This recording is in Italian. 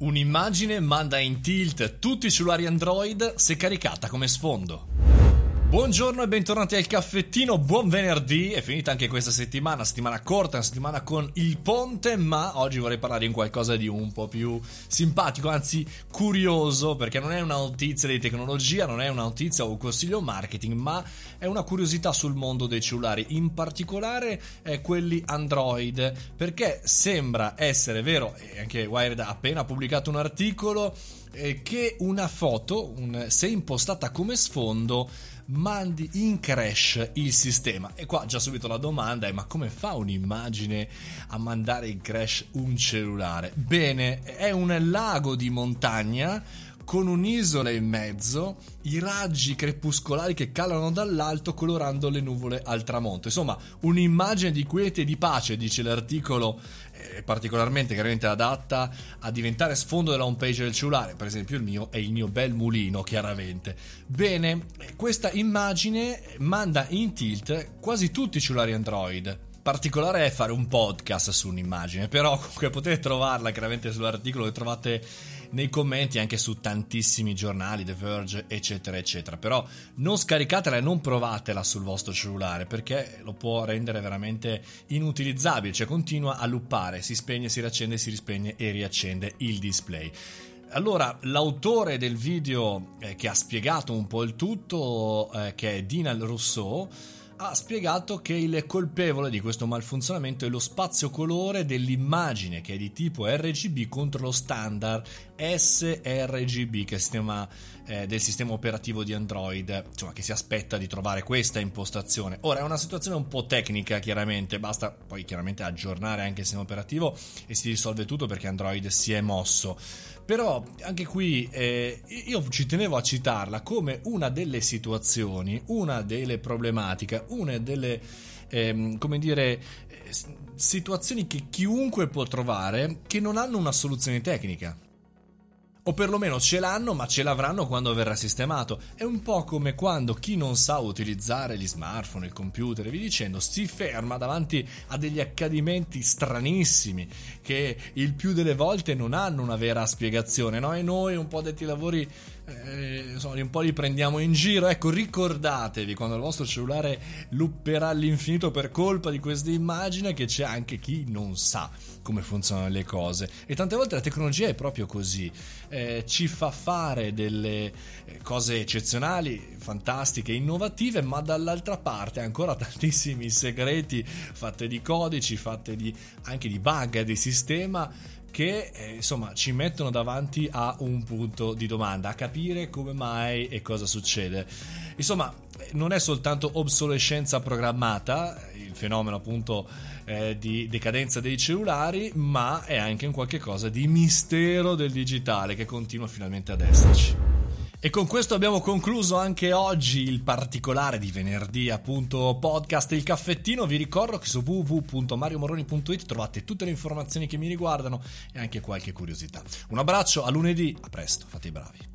Un'immagine manda in tilt tutti i cellulari Android se caricata come sfondo. Buongiorno e bentornati al caffettino, buon venerdì, è finita anche questa settimana, settimana corta, una settimana con il ponte, ma oggi vorrei parlare di qualcosa di un po' più simpatico, anzi curioso, perché non è una notizia di tecnologia, non è una notizia o un consiglio marketing, ma è una curiosità sul mondo dei cellulari, in particolare quelli Android, perché sembra essere vero, e anche Wired ha appena pubblicato un articolo, eh, che una foto, un, se impostata come sfondo, mandi in crash il sistema. E qua già subito la domanda è: ma come fa un'immagine a mandare in crash un cellulare? Bene, è un lago di montagna con un'isola in mezzo, i raggi crepuscolari che calano dall'alto colorando le nuvole al tramonto. Insomma, un'immagine di quiete e di pace, dice l'articolo, eh, particolarmente chiaramente adatta a diventare sfondo della homepage del cellulare. Per esempio, il mio è il mio bel mulino, chiaramente. Bene, questa immagine manda in tilt quasi tutti i cellulari Android particolare è fare un podcast su un'immagine, però comunque potete trovarla chiaramente sull'articolo che trovate nei commenti anche su tantissimi giornali, The Verge, eccetera, eccetera. Però non scaricatela e non provatela sul vostro cellulare perché lo può rendere veramente inutilizzabile, cioè continua a luppare, si spegne, si riaccende, si rispegne e riaccende il display. Allora, l'autore del video eh, che ha spiegato un po' il tutto, eh, che è Dinal Rousseau, ha spiegato che il colpevole di questo malfunzionamento è lo spazio colore dell'immagine che è di tipo RGB contro lo standard sRGB che sistema, eh, del sistema operativo di Android, insomma che si aspetta di trovare questa impostazione. Ora è una situazione un po' tecnica chiaramente, basta poi chiaramente aggiornare anche il sistema operativo e si risolve tutto perché Android si è mosso. Però anche qui eh, io ci tenevo a citarla come una delle situazioni, una delle problematiche, una delle, eh, come dire, situazioni che chiunque può trovare che non hanno una soluzione tecnica o perlomeno ce l'hanno, ma ce l'avranno quando verrà sistemato. È un po' come quando chi non sa utilizzare gli smartphone, il computer vi dicendo si ferma davanti a degli accadimenti stranissimi che il più delle volte non hanno una vera spiegazione, no? E noi un po' detti lavori eh, insomma, un po' li prendiamo in giro. Ecco, ricordatevi quando il vostro cellulare lupperà all'infinito per colpa di questa immagine che c'è anche chi non sa come funzionano le cose. E tante volte la tecnologia è proprio così, eh, ci fa fare delle eh, cose eccezionali, fantastiche, innovative, ma dall'altra parte ancora tantissimi segreti fatte di codici, fatte di, anche di bug di sistema che eh, insomma ci mettono davanti a un punto di domanda, a capire come mai e cosa succede. Insomma, non è soltanto obsolescenza programmata, il fenomeno appunto eh, di decadenza dei cellulari, ma è anche un qualche cosa di mistero del digitale che continua finalmente ad esserci. E con questo abbiamo concluso anche oggi il particolare di venerdì, appunto podcast Il Caffettino. Vi ricordo che su www.mariomoroni.it trovate tutte le informazioni che mi riguardano e anche qualche curiosità. Un abbraccio a lunedì, a presto, fate i bravi.